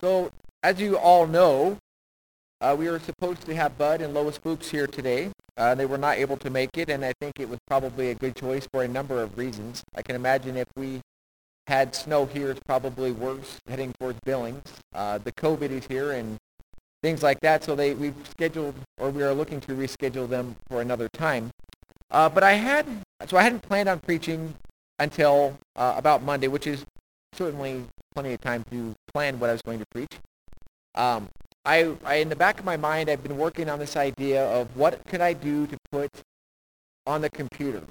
So, as you all know, uh, we were supposed to have Bud and Lois Fuchs here today. Uh, they were not able to make it, and I think it was probably a good choice for a number of reasons. I can imagine if we had snow here, it's probably worse heading towards Billings. Uh, the COVID is here and things like that, so they we've scheduled or we are looking to reschedule them for another time. Uh, but I had so I hadn't planned on preaching until uh, about Monday, which is certainly plenty of time to plan what I was going to preach. Um, I, I, in the back of my mind, I've been working on this idea of what could I do to put on the computer.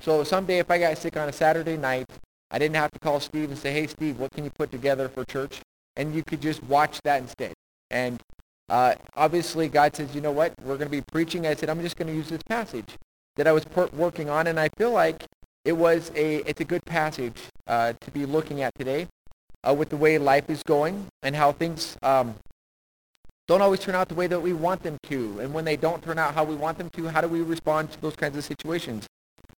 So someday, if I got sick on a Saturday night, I didn't have to call Steve and say, "Hey, Steve, what can you put together for church?" And you could just watch that instead. And uh, obviously, God says, "You know what? We're going to be preaching." I said, "I'm just going to use this passage that I was working on," and I feel like it was a it's a good passage uh, to be looking at today uh, with the way life is going and how things um, don't always turn out the way that we want them to. And when they don't turn out how we want them to, how do we respond to those kinds of situations?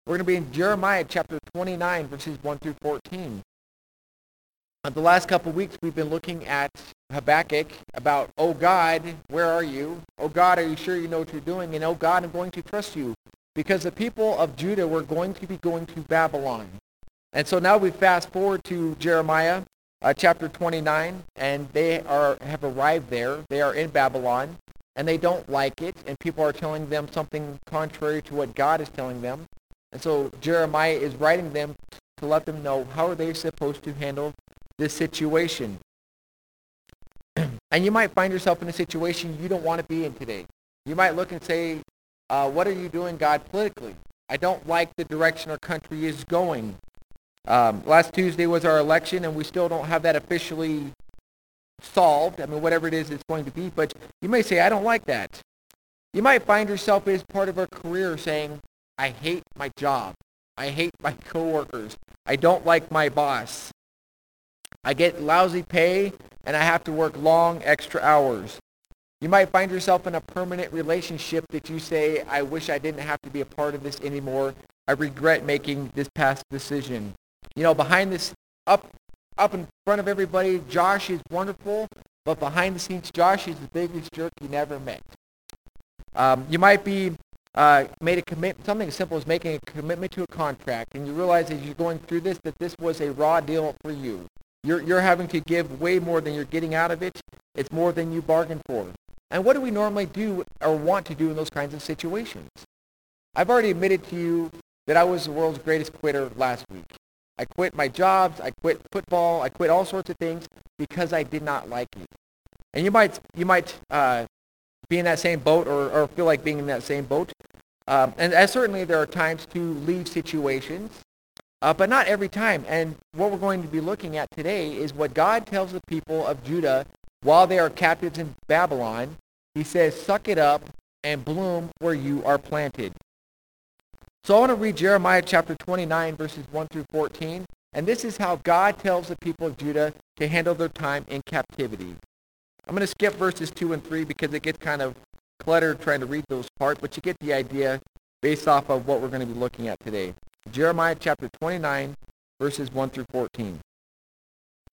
We're going to be in Jeremiah chapter 29, verses 1 through 14. Uh, the last couple of weeks, we've been looking at Habakkuk about, oh God, where are you? Oh God, are you sure you know what you're doing? And oh God, I'm going to trust you because the people of Judah were going to be going to Babylon. And so now we fast forward to Jeremiah uh, chapter 29, and they are have arrived there. They are in Babylon, and they don't like it, and people are telling them something contrary to what God is telling them. And so Jeremiah is writing them to let them know how are they supposed to handle this situation. and you might find yourself in a situation you don't want to be in today. You might look and say, uh, what are you doing, God, politically? I don't like the direction our country is going. Um, last Tuesday was our election, and we still don't have that officially solved. I mean, whatever it is it's going to be. But you may say, I don't like that. You might find yourself as part of a career saying, I hate my job. I hate my coworkers. I don't like my boss. I get lousy pay, and I have to work long extra hours. You might find yourself in a permanent relationship that you say, I wish I didn't have to be a part of this anymore. I regret making this past decision. You know, behind this, up, up in front of everybody, Josh is wonderful, but behind the scenes, Josh is the biggest jerk you never met. Um, you might be uh, made a commitment, something as simple as making a commitment to a contract, and you realize as you're going through this that this was a raw deal for you. You're, you're having to give way more than you're getting out of it. It's more than you bargained for. And what do we normally do or want to do in those kinds of situations? I've already admitted to you that I was the world's greatest quitter last week. I quit my jobs, I quit football, I quit all sorts of things because I did not like it. And you might you might uh, be in that same boat or, or feel like being in that same boat. Um, and as certainly there are times to leave situations, uh, but not every time. And what we're going to be looking at today is what God tells the people of Judah while they are captives in Babylon he says, suck it up and bloom where you are planted. So I want to read Jeremiah chapter 29, verses 1 through 14. And this is how God tells the people of Judah to handle their time in captivity. I'm going to skip verses 2 and 3 because it gets kind of cluttered trying to read those parts, but you get the idea based off of what we're going to be looking at today. Jeremiah chapter 29, verses 1 through 14. It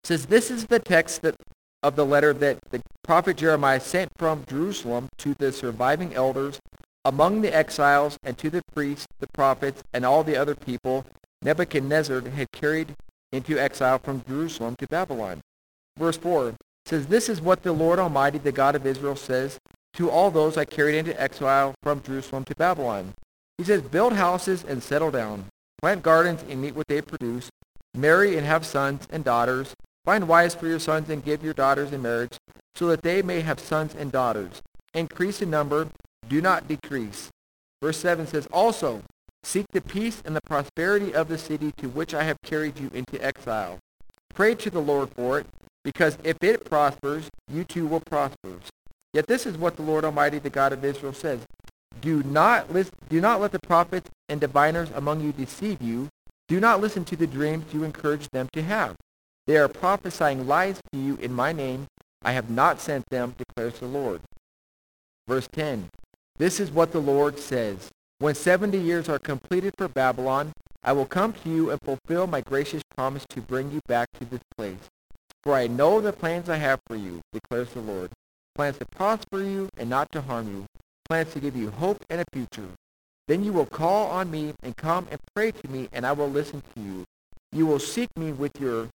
says, This is the text that of the letter that the prophet Jeremiah sent from Jerusalem to the surviving elders among the exiles and to the priests, the prophets, and all the other people Nebuchadnezzar had carried into exile from Jerusalem to Babylon. Verse 4 says, This is what the Lord Almighty, the God of Israel, says to all those I carried into exile from Jerusalem to Babylon. He says, Build houses and settle down. Plant gardens and eat what they produce. Marry and have sons and daughters. Find wives for your sons and give your daughters in marriage, so that they may have sons and daughters. Increase in number, do not decrease. Verse 7 says, Also, seek the peace and the prosperity of the city to which I have carried you into exile. Pray to the Lord for it, because if it prospers, you too will prosper. Yet this is what the Lord Almighty, the God of Israel, says. Do not, list, do not let the prophets and diviners among you deceive you. Do not listen to the dreams you encourage them to have. They are prophesying lies to you in my name. I have not sent them, declares the Lord. Verse 10. This is what the Lord says. When 70 years are completed for Babylon, I will come to you and fulfill my gracious promise to bring you back to this place. For I know the plans I have for you, declares the Lord. Plans to prosper you and not to harm you. Plans to give you hope and a future. Then you will call on me and come and pray to me, and I will listen to you. You will seek me with your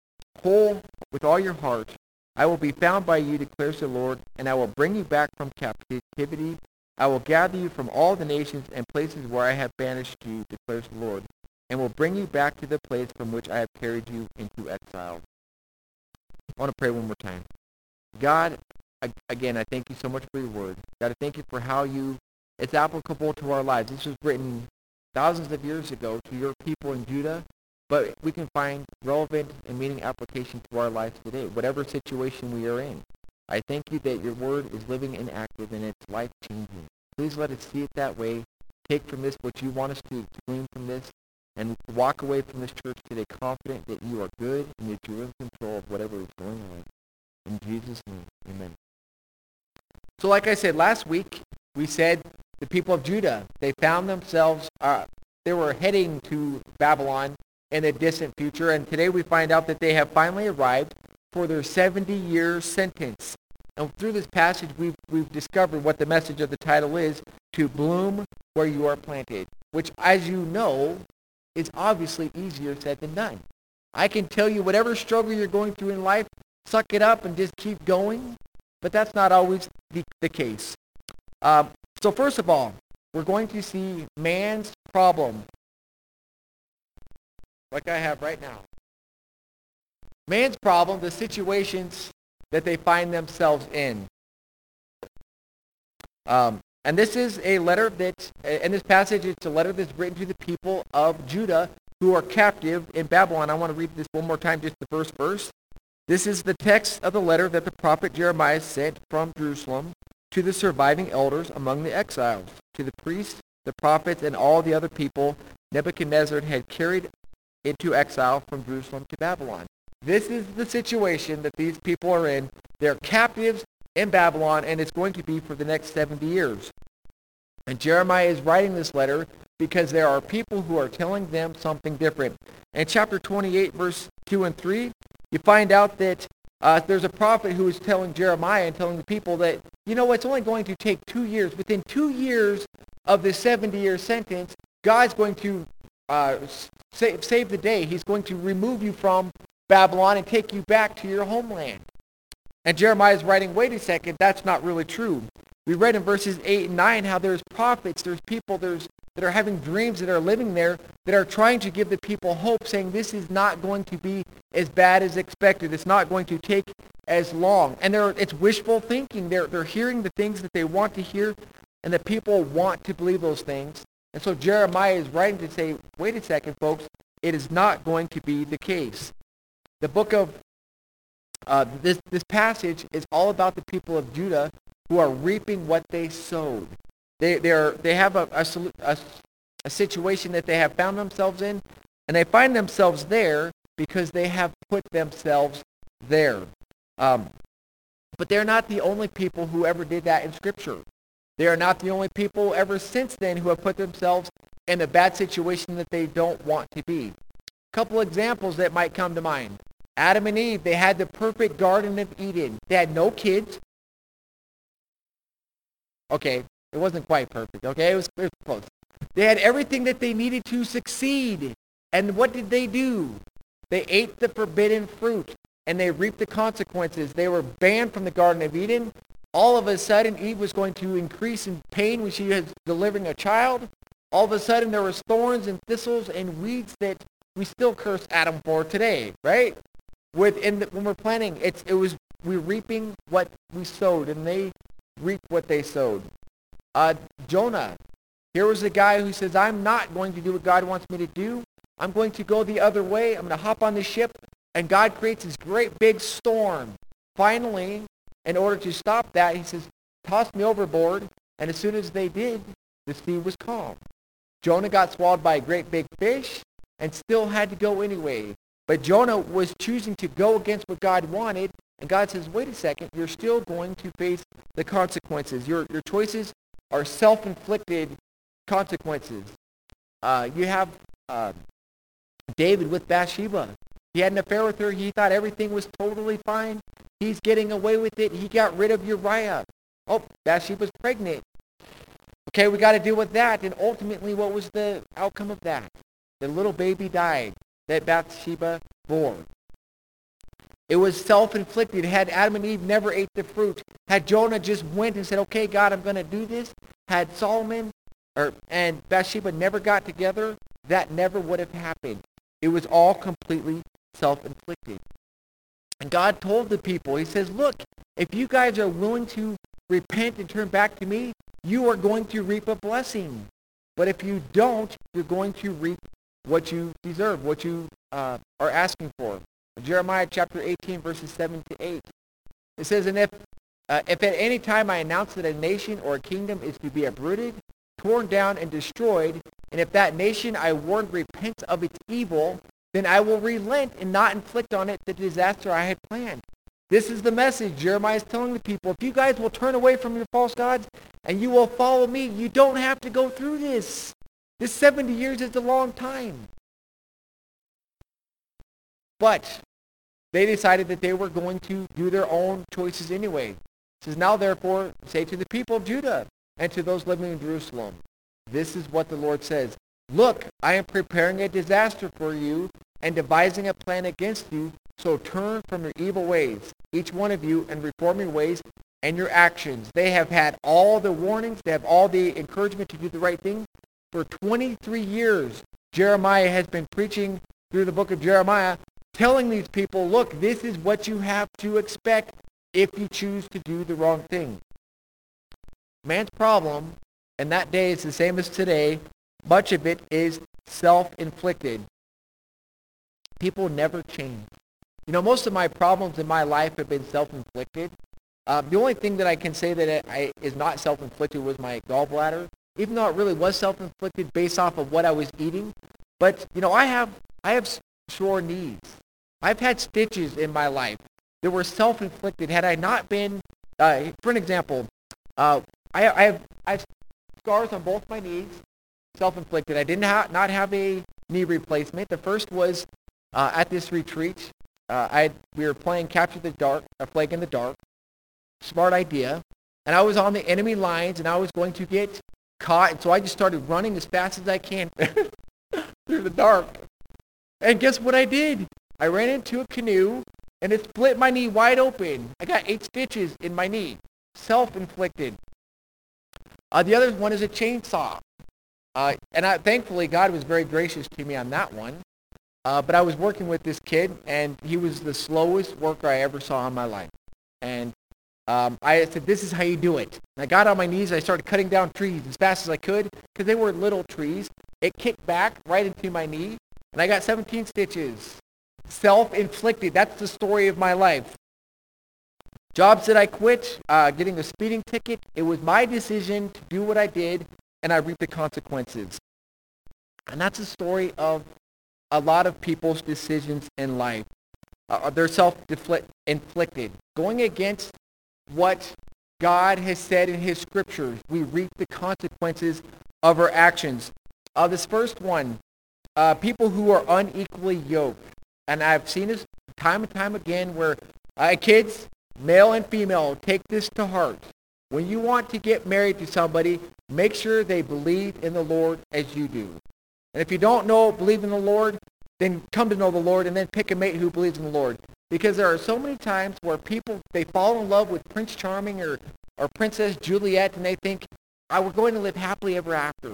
whole, with all your heart. I will be found by you, declares the Lord, and I will bring you back from captivity. I will gather you from all the nations and places where I have banished you, declares the Lord, and will bring you back to the place from which I have carried you into exile. I want to pray one more time. God, again, I thank you so much for your word. God, I thank you for how you, it's applicable to our lives. This was written thousands of years ago to your people in Judah, but we can find relevant and meaning application to our lives today, whatever situation we are in. I thank you that your word is living and active and it's life-changing. Please let us see it that way. Take from this what you want us to glean from this and walk away from this church today confident that you are good and that you're in control of whatever is going on. In Jesus' name, amen. So like I said last week, we said the people of Judah, they found themselves, uh, they were heading to Babylon in a distant future, and today we find out that they have finally arrived for their 70-year sentence. And through this passage, we've, we've discovered what the message of the title is, to bloom where you are planted, which, as you know, is obviously easier said than done. I can tell you whatever struggle you're going through in life, suck it up and just keep going, but that's not always the, the case. Um, so first of all, we're going to see man's problem, like I have right now. Man's problem, the situations that they find themselves in. Um, and this is a letter that, in this passage, it's a letter that's written to the people of Judah who are captive in Babylon. I want to read this one more time, just the first verse. This is the text of the letter that the prophet Jeremiah sent from Jerusalem to the surviving elders among the exiles, to the priests, the prophets, and all the other people Nebuchadnezzar had carried into exile from Jerusalem to Babylon. This is the situation that these people are in. They're captives in Babylon, and it's going to be for the next 70 years. And Jeremiah is writing this letter because there are people who are telling them something different. In chapter 28, verse 2 and 3, you find out that uh, there's a prophet who is telling Jeremiah and telling the people that, you know, it's only going to take two years. Within two years of this 70-year sentence, God's going to uh, save, save the day. He's going to remove you from Babylon and take you back to your homeland. And Jeremiah is writing, wait a second, that's not really true. We read in verses 8 and 9 how there's prophets, there's people there's, that are having dreams that are living there that are trying to give the people hope, saying this is not going to be as bad as expected. It's not going to take as long. And it's wishful thinking. They're, they're hearing the things that they want to hear, and the people want to believe those things. And so Jeremiah is writing to say, wait a second, folks, it is not going to be the case. The book of uh, this, this passage is all about the people of Judah who are reaping what they sowed. They, they're, they have a, a, a, a situation that they have found themselves in, and they find themselves there because they have put themselves there. Um, but they're not the only people who ever did that in Scripture. They are not the only people ever since then who have put themselves in a bad situation that they don't want to be. A couple examples that might come to mind. Adam and Eve, they had the perfect Garden of Eden. They had no kids. Okay, it wasn't quite perfect, okay? It was, it was close. They had everything that they needed to succeed. And what did they do? They ate the forbidden fruit, and they reaped the consequences. They were banned from the Garden of Eden. All of a sudden, Eve was going to increase in pain when she was delivering a child. All of a sudden, there was thorns and thistles and weeds that we still curse Adam for today, right? With in the, when we're planting, it's it was we're reaping what we sowed, and they reap what they sowed. Uh, Jonah, here was a guy who says, "I'm not going to do what God wants me to do. I'm going to go the other way. I'm going to hop on the ship." And God creates this great big storm. Finally, in order to stop that, he says, toss me overboard. And as soon as they did, the sea was calm. Jonah got swallowed by a great big fish and still had to go anyway. But Jonah was choosing to go against what God wanted. And God says, wait a second, you're still going to face the consequences. Your, your choices are self-inflicted consequences. Uh, you have uh, David with Bathsheba. He had an affair with her. He thought everything was totally fine. He's getting away with it. He got rid of Uriah. Oh, Bathsheba's pregnant. Okay, we got to deal with that. And ultimately, what was the outcome of that? The little baby died that Bathsheba bore. It was self-inflicted. Had Adam and Eve never ate the fruit, had Jonah just went and said, okay, God, I'm going to do this, had Solomon or, and Bathsheba never got together, that never would have happened. It was all completely self-inflicted. And God told the people, he says, look, if you guys are willing to repent and turn back to me, you are going to reap a blessing. But if you don't, you're going to reap what you deserve, what you uh, are asking for. Jeremiah chapter 18, verses 7 to 8. It says, And if, uh, if at any time I announce that a nation or a kingdom is to be uprooted, torn down, and destroyed, and if that nation I warned repents of its evil, then I will relent and not inflict on it the disaster I had planned. This is the message Jeremiah is telling the people. If you guys will turn away from your false gods and you will follow me, you don't have to go through this. This 70 years is a long time. But they decided that they were going to do their own choices anyway. It says, Now therefore say to the people of Judah and to those living in Jerusalem, this is what the Lord says. Look, I am preparing a disaster for you and devising a plan against you, so turn from your evil ways, each one of you, and reform your ways and your actions. They have had all the warnings. They have all the encouragement to do the right thing. For 23 years, Jeremiah has been preaching through the book of Jeremiah telling these people, look, this is what you have to expect if you choose to do the wrong thing. Man's problem, and that day is the same as today, much of it is self-inflicted. People never change. You know, most of my problems in my life have been self-inflicted. Um, the only thing that I can say that I, is not self-inflicted was my gallbladder, even though it really was self-inflicted based off of what I was eating. But, you know, I have, I have sore knees. I've had stitches in my life that were self-inflicted. Had I not been, uh, for an example, uh, I, I, have, I have scars on both my knees, self-inflicted. I did not, not have a knee replacement. The first was uh, at this retreat. Uh, I we were playing Capture the Dark, a Flag in the Dark. Smart idea. And I was on the enemy lines, and I was going to get caught. And so I just started running as fast as I can through the dark. And guess what I did? I ran into a canoe and it split my knee wide open. I got eight stitches in my knee, self-inflicted. Uh, the other one is a chainsaw. Uh, and I, thankfully, God was very gracious to me on that one. Uh, but I was working with this kid, and he was the slowest worker I ever saw in my life. And um, I said, this is how you do it. And I got on my knees. and I started cutting down trees as fast as I could because they were little trees. It kicked back right into my knee, and I got 17 stitches self-inflicted. That's the story of my life. Jobs that I quit, uh, getting a speeding ticket, it was my decision to do what I did, and I reaped the consequences. And that's the story of a lot of people's decisions in life. Uh, they're self-inflicted. Going against what God has said in his scriptures, we reap the consequences of our actions. Uh, this first one, uh, people who are unequally yoked and I've seen this time and time again where uh, kids, male and female, take this to heart. When you want to get married to somebody, make sure they believe in the Lord as you do. And if you don't know, believe in the Lord, then come to know the Lord and then pick a mate who believes in the Lord. Because there are so many times where people, they fall in love with Prince Charming or, or Princess Juliet and they think, oh, we're going to live happily ever after.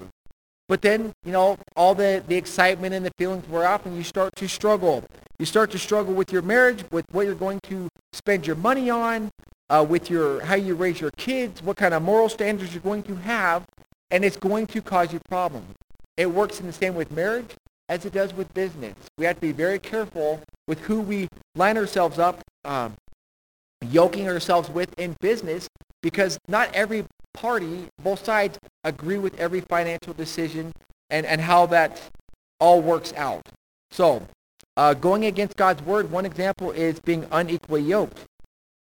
But then, you know, all the, the excitement and the feelings wear off and you start to struggle. You start to struggle with your marriage, with what you're going to spend your money on, uh, with your how you raise your kids, what kind of moral standards you're going to have, and it's going to cause you problems. It works in the same with marriage as it does with business. We have to be very careful with who we line ourselves up, um, yoking ourselves with in business, because not every party, both sides, agree with every financial decision and, and how that all works out. So uh, going against God's word, one example is being unequally yoked.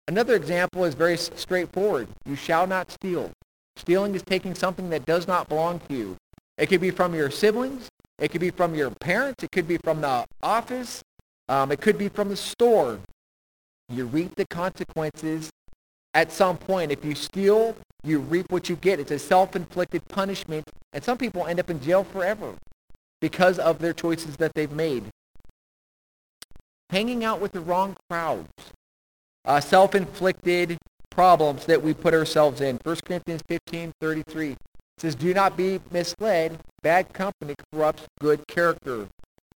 Another example is very straightforward. You shall not steal. Stealing is taking something that does not belong to you. It could be from your siblings. It could be from your parents. It could be from the office. Um, it could be from the store. You reap the consequences at some point. If you steal, you reap what you get. It's a self-inflicted punishment. And some people end up in jail forever because of their choices that they've made. Hanging out with the wrong crowds. Uh, self-inflicted problems that we put ourselves in. 1 Corinthians 15, 33 says, do not be misled. Bad company corrupts good character.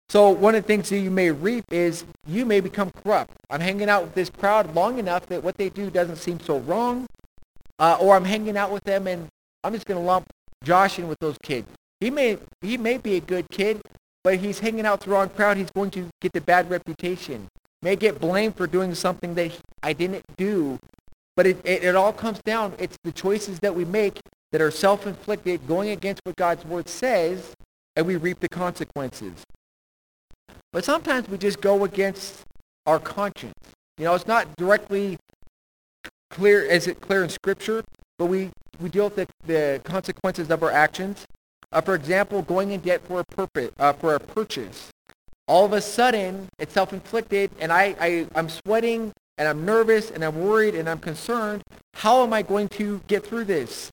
So one of the things that you may reap is you may become corrupt. I'm hanging out with this crowd long enough that what they do doesn't seem so wrong. Uh, or I'm hanging out with them and I'm just going to lump Josh in with those kids. He may, he may be a good kid, but he's hanging out with the wrong crowd. He's going to get the bad reputation. May get blamed for doing something that I didn't do. But it, it, it all comes down, it's the choices that we make that are self-inflicted, going against what God's word says, and we reap the consequences. But sometimes we just go against our conscience. You know, it's not directly clear, is it clear in Scripture, but we, we deal with the, the consequences of our actions. Uh, for example, going in debt for a, purpose, uh, for a purchase. All of a sudden, it's self-inflicted, and I, I, I'm sweating, and I'm nervous, and I'm worried, and I'm concerned. How am I going to get through this?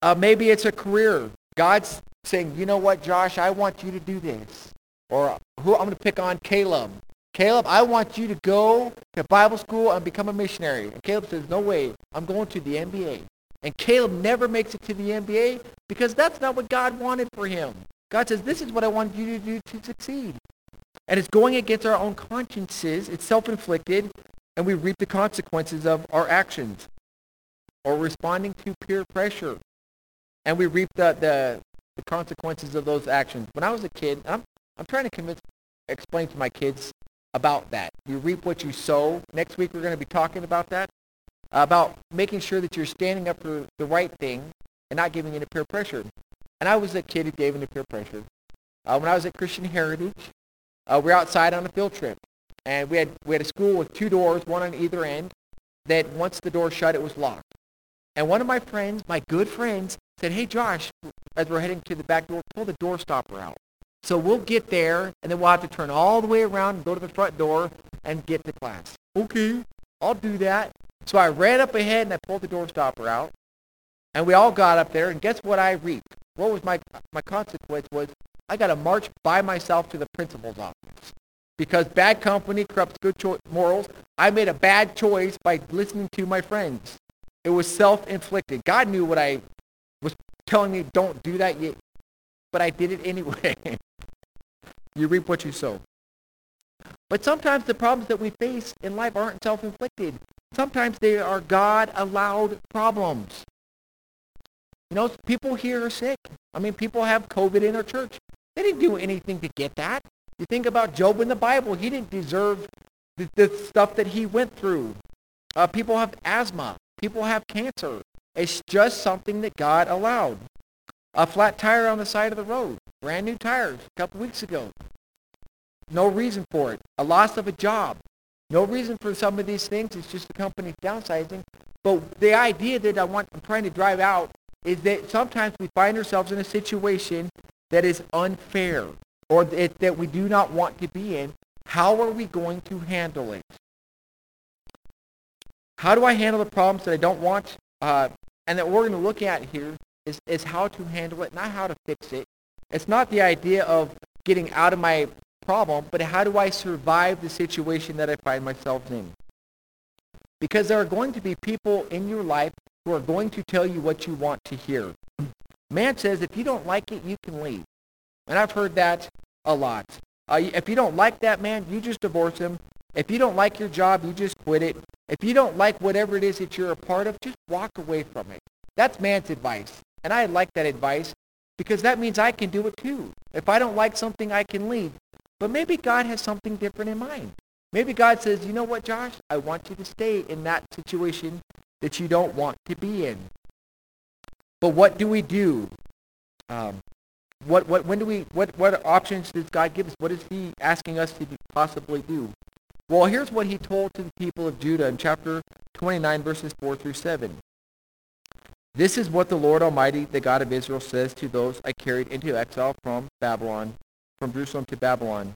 Uh, maybe it's a career. God's saying, you know what, Josh, I want you to do this. Or who I'm going to pick on Caleb. Caleb, I want you to go to Bible school and become a missionary. And Caleb says, no way, I'm going to the NBA. And Caleb never makes it to the NBA because that's not what God wanted for him. God says, this is what I want you to do to succeed. And it's going against our own consciences. It's self-inflicted, and we reap the consequences of our actions. Or responding to peer pressure. And we reap the, the, the consequences of those actions. When I was a kid, I'm, I'm trying to convince, explain to my kids about that. You reap what you sow. Next week we're going to be talking about that, about making sure that you're standing up for the right thing and not giving into peer pressure. And I was a kid who gave into peer pressure. Uh, when I was at Christian Heritage, uh, we were outside on a field trip. And we had, we had a school with two doors, one on either end, that once the door shut, it was locked. And one of my friends, my good friends, said, hey, Josh, as we're heading to the back door, pull the door stopper out. So we'll get there, and then we'll have to turn all the way around and go to the front door and get to class. Okay, I'll do that. So I ran up ahead and I pulled the door stopper out. And we all got up there, and guess what I reaped? What was my, my consequence was I got to march by myself to the principal's office. Because bad company corrupts good cho- morals. I made a bad choice by listening to my friends. It was self-inflicted. God knew what I was telling me, don't do that, yet, but I did it anyway. You reap what you sow. But sometimes the problems that we face in life aren't self-inflicted. Sometimes they are God-allowed problems. You know, people here are sick. I mean, people have COVID in our church. They didn't do anything to get that. You think about Job in the Bible. He didn't deserve the, the stuff that he went through. Uh, people have asthma. People have cancer. It's just something that God allowed. A flat tire on the side of the road. Brand new tires a couple weeks ago. No reason for it. A loss of a job. No reason for some of these things. It's just the company downsizing. But the idea that I want, I'm trying to drive out is that sometimes we find ourselves in a situation that is unfair or that, that we do not want to be in. How are we going to handle it? How do I handle the problems that I don't want? Uh, and that we're going to look at here is, is how to handle it, not how to fix it. It's not the idea of getting out of my problem, but how do I survive the situation that I find myself in? Because there are going to be people in your life who are going to tell you what you want to hear. Man says if you don't like it, you can leave. And I've heard that a lot. Uh, if you don't like that man, you just divorce him. If you don't like your job, you just quit it. If you don't like whatever it is that you're a part of, just walk away from it. That's man's advice. And I like that advice because that means I can do it too. If I don't like something, I can leave. But maybe God has something different in mind. Maybe God says, you know what, Josh? I want you to stay in that situation that you don't want to be in. But what do we do? Um, what, what, when do we, what, what options does God give us? What is he asking us to possibly do? Well, here's what he told to the people of Judah in chapter 29, verses 4 through 7. This is what the Lord Almighty, the God of Israel, says to those I carried into exile from Babylon, from Jerusalem to Babylon.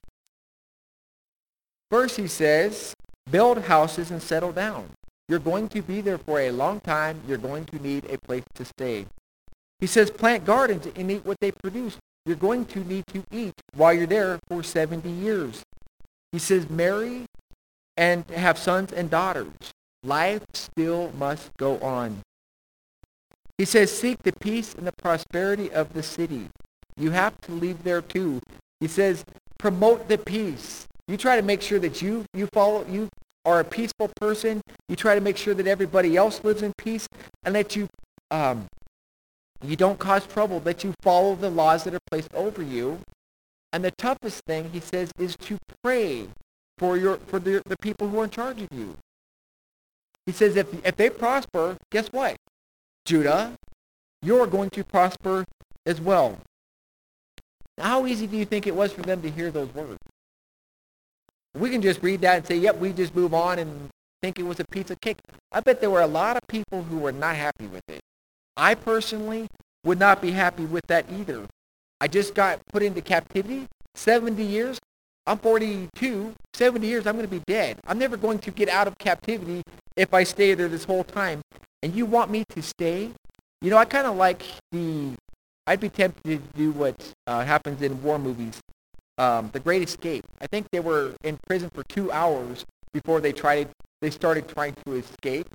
First, he says, build houses and settle down. You're going to be there for a long time. You're going to need a place to stay. He says, plant gardens and eat what they produce. You're going to need to eat while you're there for 70 years. He says, marry and have sons and daughters. Life still must go on. He says, seek the peace and the prosperity of the city. You have to leave there too. He says, promote the peace. You try to make sure that you, you follow, you are a peaceful person. You try to make sure that everybody else lives in peace and that you, um, you don't cause trouble, that you follow the laws that are placed over you. And the toughest thing, he says, is to pray for, your, for the, the people who are in charge of you. He says if, if they prosper, guess what? Judah, you're going to prosper as well. How easy do you think it was for them to hear those words? We can just read that and say, yep, we just move on and think it was a of cake. I bet there were a lot of people who were not happy with it. I personally would not be happy with that either. I just got put into captivity, 70 years. I'm 42, 70 years, I'm going to be dead. I'm never going to get out of captivity if I stay there this whole time. And you want me to stay? You know, I kind of like the, I'd be tempted to do what uh, happens in war movies, um, The Great Escape. I think they were in prison for two hours before they tried, they started trying to escape.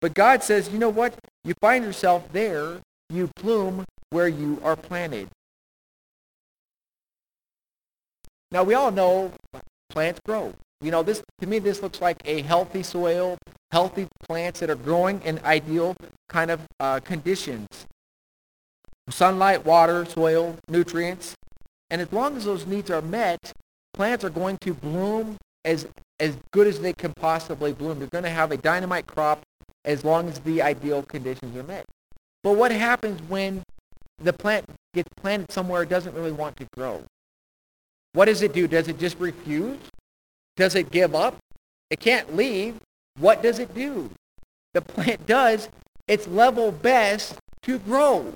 But God says, you know what? You find yourself there, you bloom where you are planted. Now we all know plants grow. You know, this to me this looks like a healthy soil, healthy plants that are growing in ideal kind of uh, conditions. Sunlight, water, soil, nutrients. And as long as those needs are met, plants are going to bloom as as good as they can possibly bloom. They're going to have a dynamite crop as long as the ideal conditions are met. But what happens when the plant gets planted somewhere it doesn't really want to grow? What does it do? Does it just refuse? Does it give up? It can't leave. What does it do? The plant does its level best to grow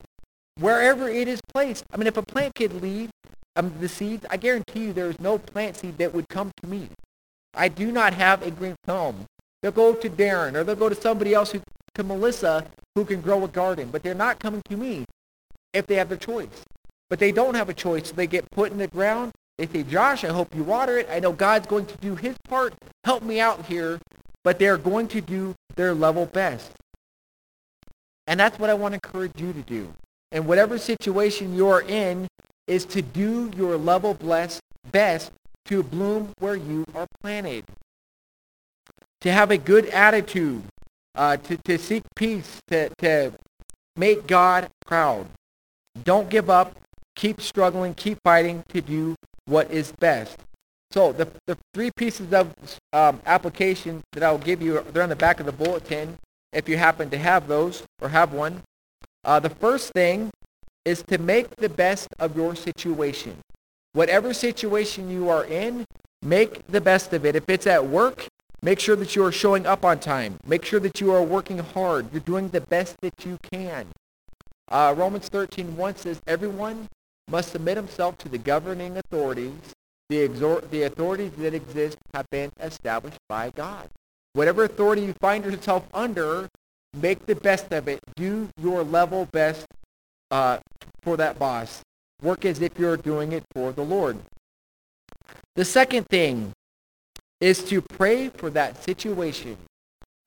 wherever it is placed. I mean, if a plant could leave um, the seeds, I guarantee you there is no plant seed that would come to me. I do not have a green thumb. They'll go to Darren or they'll go to somebody else, who, to Melissa, who can grow a garden. But they're not coming to me if they have the choice. But they don't have a choice. So they get put in the ground they say, Josh, I hope you water it. I know God's going to do his part. Help me out here. But they're going to do their level best. And that's what I want to encourage you to do. And whatever situation you're in is to do your level bless, best to bloom where you are planted. To have a good attitude, uh, to, to seek peace, to, to make God proud. Don't give up. Keep struggling. Keep fighting to do what is best. So the, the three pieces of um, application that I'll give you, they're on the back of the bulletin if you happen to have those or have one. Uh, the first thing is to make the best of your situation. Whatever situation you are in, make the best of it. If it's at work, make sure that you are showing up on time. Make sure that you are working hard. You're doing the best that you can. Uh, Romans 13.1 says, everyone must submit himself to the governing authorities. The, exor- the authorities that exist have been established by God. Whatever authority you find yourself under, make the best of it. Do your level best uh, for that boss. Work as if you're doing it for the Lord. The second thing is to pray for that situation.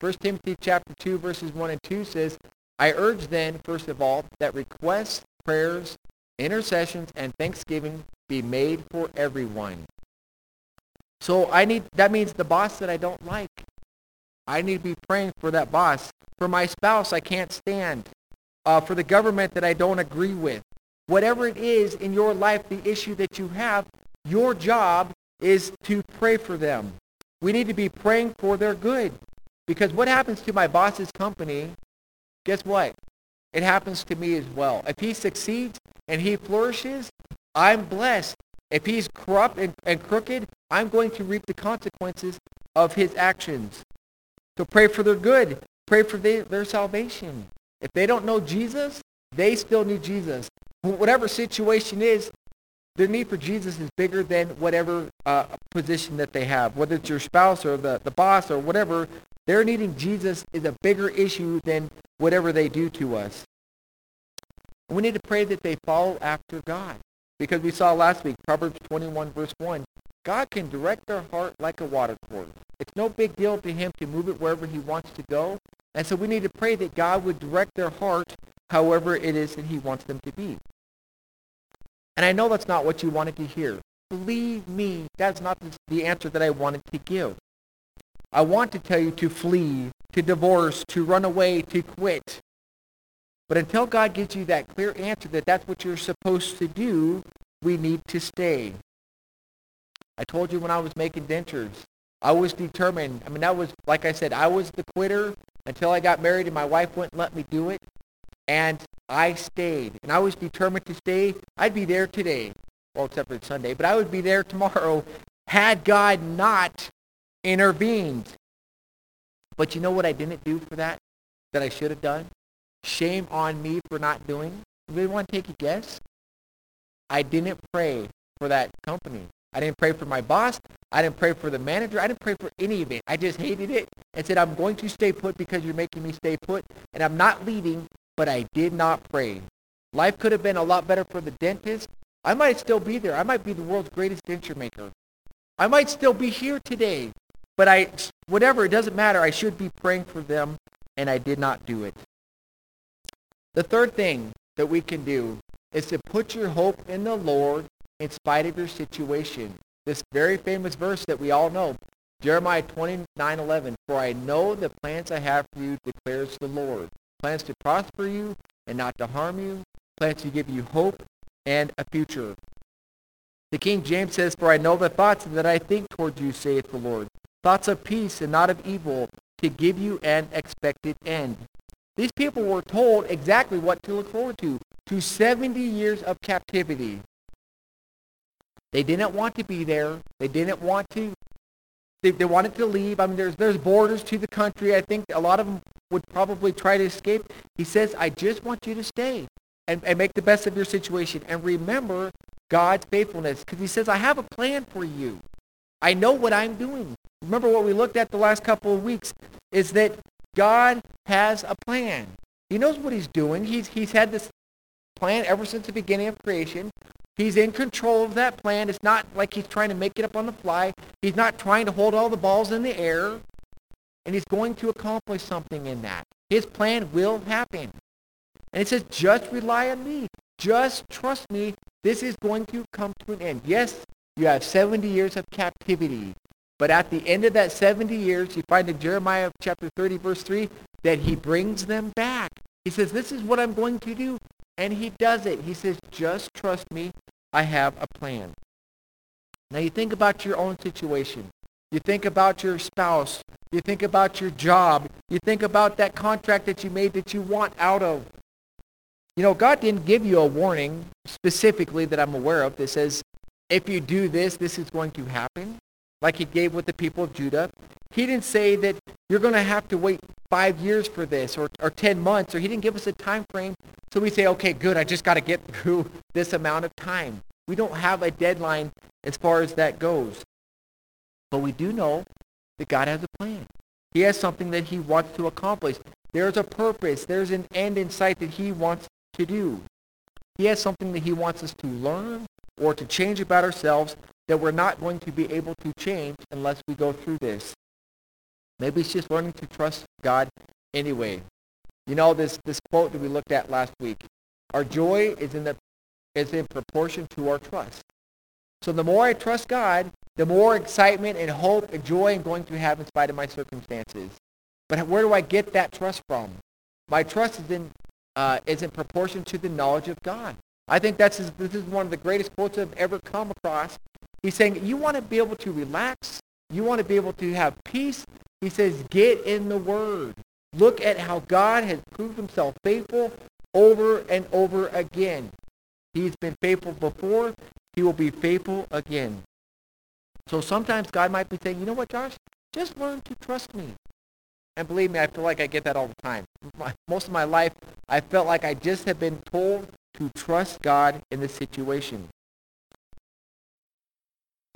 1 Timothy chapter 2, verses 1 and 2 says, I urge then, first of all, that requests, prayers, intercessions and thanksgiving be made for everyone. So I need that means the boss that I don't like. I need to be praying for that boss. For my spouse I can't stand. Uh, for the government that I don't agree with. Whatever it is in your life, the issue that you have, your job is to pray for them. We need to be praying for their good. Because what happens to my boss's company, guess what? It happens to me as well. If he succeeds, and he flourishes, I'm blessed. If he's corrupt and, and crooked, I'm going to reap the consequences of his actions. So pray for their good. Pray for their salvation. If they don't know Jesus, they still need Jesus. Whatever situation is, their need for Jesus is bigger than whatever uh, position that they have, whether it's your spouse or the, the boss or whatever. Their needing Jesus is a bigger issue than whatever they do to us. We need to pray that they follow after God. Because we saw last week, Proverbs 21, verse 1, God can direct their heart like a water course. It's no big deal to him to move it wherever he wants to go. And so we need to pray that God would direct their heart however it is that he wants them to be. And I know that's not what you wanted to hear. Believe me, that's not the answer that I wanted to give. I want to tell you to flee, to divorce, to run away, to quit. But until God gives you that clear answer that that's what you're supposed to do, we need to stay. I told you when I was making dentures, I was determined. I mean, that was, like I said, I was the quitter until I got married and my wife wouldn't let me do it. And I stayed. And I was determined to stay. I'd be there today. Well, except for Sunday. But I would be there tomorrow had God not intervened. But you know what I didn't do for that? That I should have done? Shame on me for not doing. Really want to take a guess? I didn't pray for that company. I didn't pray for my boss. I didn't pray for the manager. I didn't pray for any of it. I just hated it and said, I'm going to stay put because you're making me stay put. And I'm not leaving, but I did not pray. Life could have been a lot better for the dentist. I might still be there. I might be the world's greatest denture maker. I might still be here today. But I, whatever, it doesn't matter. I should be praying for them, and I did not do it. The third thing that we can do is to put your hope in the Lord in spite of your situation. This very famous verse that we all know, Jeremiah 29, 11, For I know the plans I have for you, declares the Lord. Plans to prosper you and not to harm you. Plans to give you hope and a future. The King James says, For I know the thoughts that I think toward you, saith the Lord. Thoughts of peace and not of evil, to give you an expected end. These people were told exactly what to look forward to, to 70 years of captivity. They didn't want to be there. They didn't want to. They, they wanted to leave. I mean, there's, there's borders to the country. I think a lot of them would probably try to escape. He says, I just want you to stay and, and make the best of your situation. And remember God's faithfulness. Because he says, I have a plan for you. I know what I'm doing. Remember what we looked at the last couple of weeks is that God has a plan. He knows what he's doing. He's, he's had this plan ever since the beginning of creation. He's in control of that plan. It's not like he's trying to make it up on the fly. He's not trying to hold all the balls in the air. And he's going to accomplish something in that. His plan will happen. And it says, just rely on me. Just trust me. This is going to come to an end. Yes, you have 70 years of captivity. But at the end of that 70 years, you find in Jeremiah chapter 30, verse 3, that he brings them back. He says, this is what I'm going to do. And he does it. He says, just trust me. I have a plan. Now you think about your own situation. You think about your spouse. You think about your job. You think about that contract that you made that you want out of. You know, God didn't give you a warning specifically that I'm aware of that says, if you do this, this is going to happen, like he gave with the people of Judah. He didn't say that you're going to have to wait five years for this or, or 10 months, or he didn't give us a time frame. So we say, okay, good, I just got to get through this amount of time. We don't have a deadline as far as that goes. But we do know that God has a plan. He has something that he wants to accomplish. There's a purpose. There's an end in sight that he wants to do. He has something that he wants us to learn or to change about ourselves that we're not going to be able to change unless we go through this. Maybe it's just learning to trust God anyway. You know this this quote that we looked at last week. Our joy is in the is in proportion to our trust. So the more I trust God, the more excitement and hope and joy I'm going to have in spite of my circumstances. But where do I get that trust from? My trust is in uh, is in proportion to the knowledge of God. I think that's this is one of the greatest quotes I've ever come across. He's saying you want to be able to relax, you want to be able to have peace, he says, get in the Word. Look at how God has proved himself faithful over and over again. He's been faithful before. He will be faithful again. So sometimes God might be saying, you know what, Josh? Just learn to trust me. And believe me, I feel like I get that all the time. most of my life, I felt like I just have been told to trust God in this situation.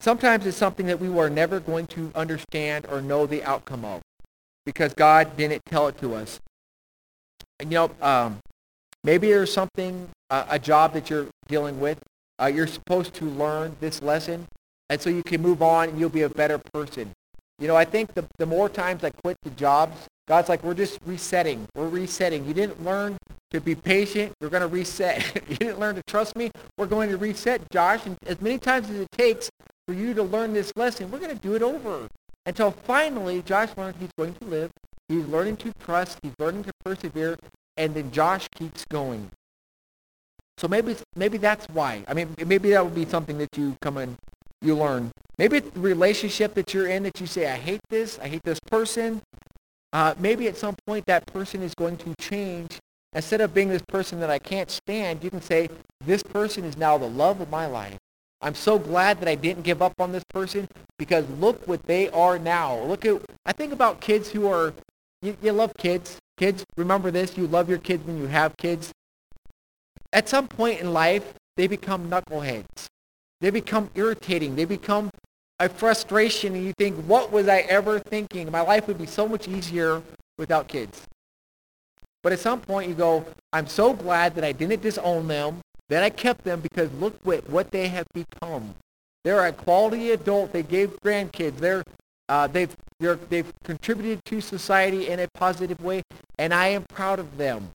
Sometimes it's something that we were never going to understand or know the outcome of because God didn't tell it to us. And, you know, um, maybe there's something, uh, a job that you're dealing with. Uh, you're supposed to learn this lesson, and so you can move on and you'll be a better person. You know, I think the, the more times I quit the jobs, God's like, we're just resetting. We're resetting. You didn't learn to be patient. We're going to reset. you didn't learn to trust me. We're going to reset, Josh. And as many times as it takes for you to learn this lesson, we're going to do it over. Until finally, Josh learns he's going to live. He's learning to trust. He's learning to persevere. And then Josh keeps going. So maybe maybe that's why. I mean, maybe that would be something that you come and you learn. Maybe it's the relationship that you're in that you say, I hate this. I hate this person. Uh, maybe at some point that person is going to change. Instead of being this person that I can't stand, you can say, this person is now the love of my life. I'm so glad that I didn't give up on this person because look what they are now. Look at, I think about kids who are, you, you love kids. Kids, remember this, you love your kids when you have kids. At some point in life, they become knuckleheads. They become irritating. They become a frustration and you think, what was I ever thinking? My life would be so much easier without kids. But at some point you go, I'm so glad that I didn't disown them, that I kept them because look what, what they have become. They're a quality adult. They gave grandkids. They're, uh, they've, they're, they've contributed to society in a positive way, and I am proud of them.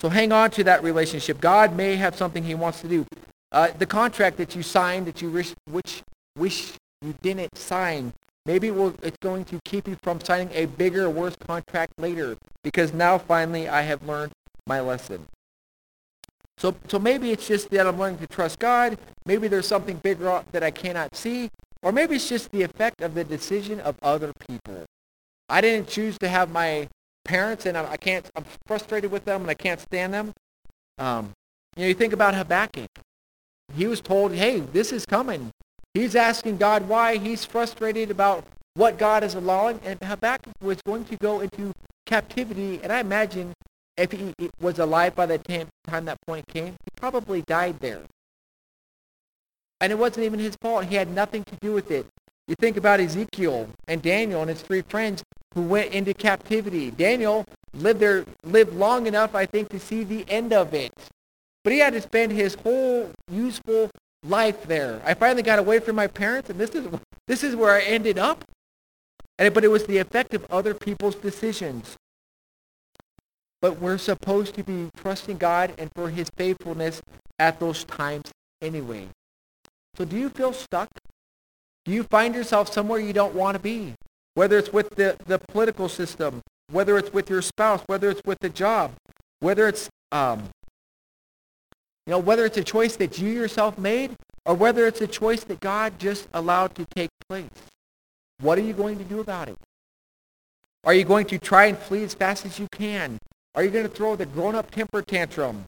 So hang on to that relationship. God may have something he wants to do. Uh, the contract that you signed that you wish, which wish you didn't sign. Maybe it's going to keep you from signing a bigger, worse contract later because now finally I have learned my lesson. So, so maybe it's just that I'm learning to trust God. Maybe there's something bigger that I cannot see. Or maybe it's just the effect of the decision of other people. I didn't choose to have my parents and I can't, I'm frustrated with them and I can't stand them. Um, you know, you think about Habakkuk. He was told, hey, this is coming. He's asking God why. He's frustrated about what God is allowing. And Habakkuk was going to go into captivity. And I imagine if he was alive by the time, that point came, he probably died there. And it wasn't even his fault. He had nothing to do with it. You think about Ezekiel and Daniel and his three friends who went into captivity. Daniel lived there, lived long enough, I think, to see the end of it. But he had to spend his whole useful life there. I finally got away from my parents, and this is this is where I ended up. And, but it was the effect of other people's decisions. But we're supposed to be trusting God and for his faithfulness at those times anyway. So do you feel stuck? Do you find yourself somewhere you don't want to be? Whether it's with the, the political system, whether it's with your spouse, whether it's with the job, whether it's um, you know, whether it's a choice that you yourself made or whether it's a choice that God just allowed to take place. What are you going to do about it? Are you going to try and flee as fast as you can? Are you going to throw the grown-up temper tantrum?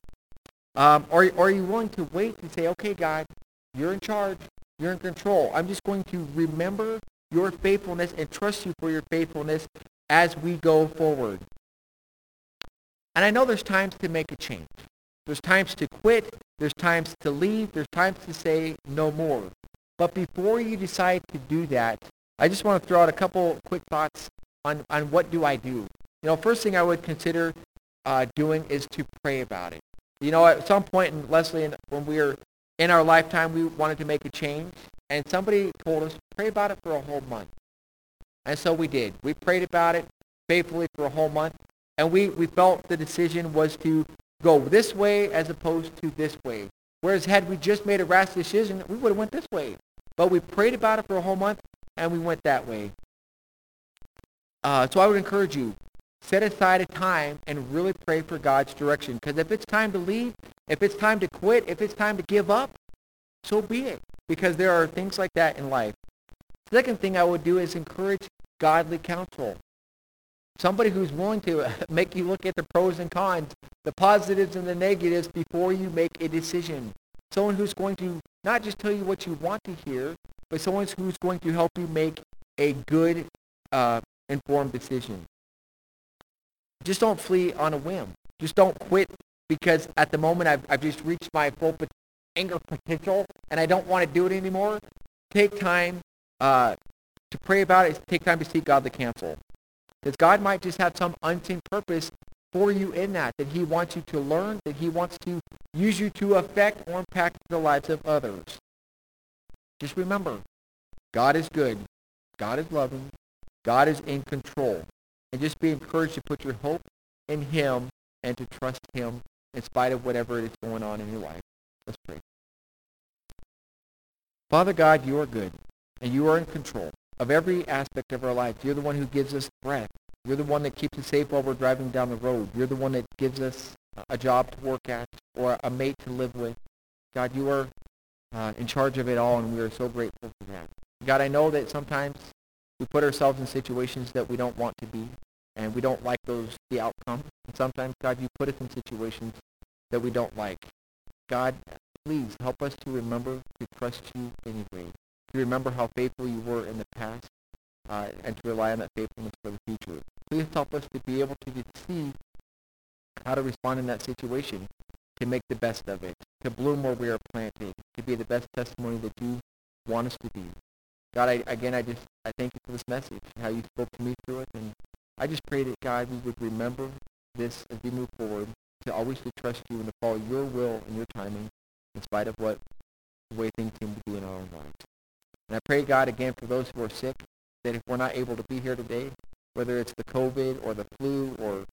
Um, or, or are you willing to wait and say, okay, God, you're in charge. You're in control. I'm just going to remember your faithfulness and trust you for your faithfulness as we go forward. And I know there's times to make a change. There's times to quit. There's times to leave. There's times to say no more. But before you decide to do that, I just want to throw out a couple quick thoughts on, on what do I do. You know, first thing I would consider uh, doing is to pray about it. You know, at some point, in Leslie, and when we were in our lifetime, we wanted to make a change, and somebody told us, pray about it for a whole month. And so we did. We prayed about it faithfully for a whole month, and we, we felt the decision was to go this way as opposed to this way. Whereas had we just made a rash decision, we would have went this way. But we prayed about it for a whole month, and we went that way. Uh, so I would encourage you, set aside a time and really pray for God's direction. Because if it's time to leave, if it's time to quit, if it's time to give up, so be it. Because there are things like that in life. Second thing I would do is encourage godly counsel. Somebody who's willing to make you look at the pros and cons, the positives and the negatives before you make a decision. Someone who's going to not just tell you what you want to hear, but someone who's going to help you make a good, uh, informed decision. Just don't flee on a whim. Just don't quit because at the moment I've, I've just reached my full anger potential and I don't want to do it anymore. take time uh, to pray about it. Take time to seek godly counsel. Because God might just have some unseen purpose for you in that, that he wants you to learn, that he wants to use you to affect or impact the lives of others. Just remember, God is good. God is loving. God is in control. And just be encouraged to put your hope in him and to trust him in spite of whatever is going on in your life. Let's pray. Father God, you are good, and you are in control of every aspect of our life. You're the one who gives us breath. You're the one that keeps us safe while we're driving down the road. You're the one that gives us a job to work at or a mate to live with. God, you are uh, in charge of it all, and we are so grateful for that. God, I know that sometimes we put ourselves in situations that we don't want to be, and we don't like those the outcome. And sometimes, God, you put us in situations that we don't like. God, please help us to remember to trust you anyway. To remember how faithful you were in the past, uh, and to rely on that faithfulness for the future. Please help us to be able to see how to respond in that situation, to make the best of it, to bloom where we are planted, to be the best testimony that you want us to be. God, I, again, I just I thank you for this message, and how you spoke to me through it, and I just pray that God, we would remember this as we move forward, to always to trust you and to follow your will and your timing, in spite of what the way things seem to be in our own lives. And I pray, God, again for those who are sick, that if we're not able to be here today, whether it's the COVID or the flu or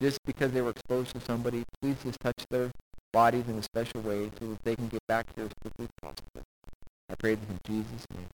just because they were exposed to somebody, please just touch their bodies in a special way so that they can get back here as quickly as possible. I pray this in Jesus' name.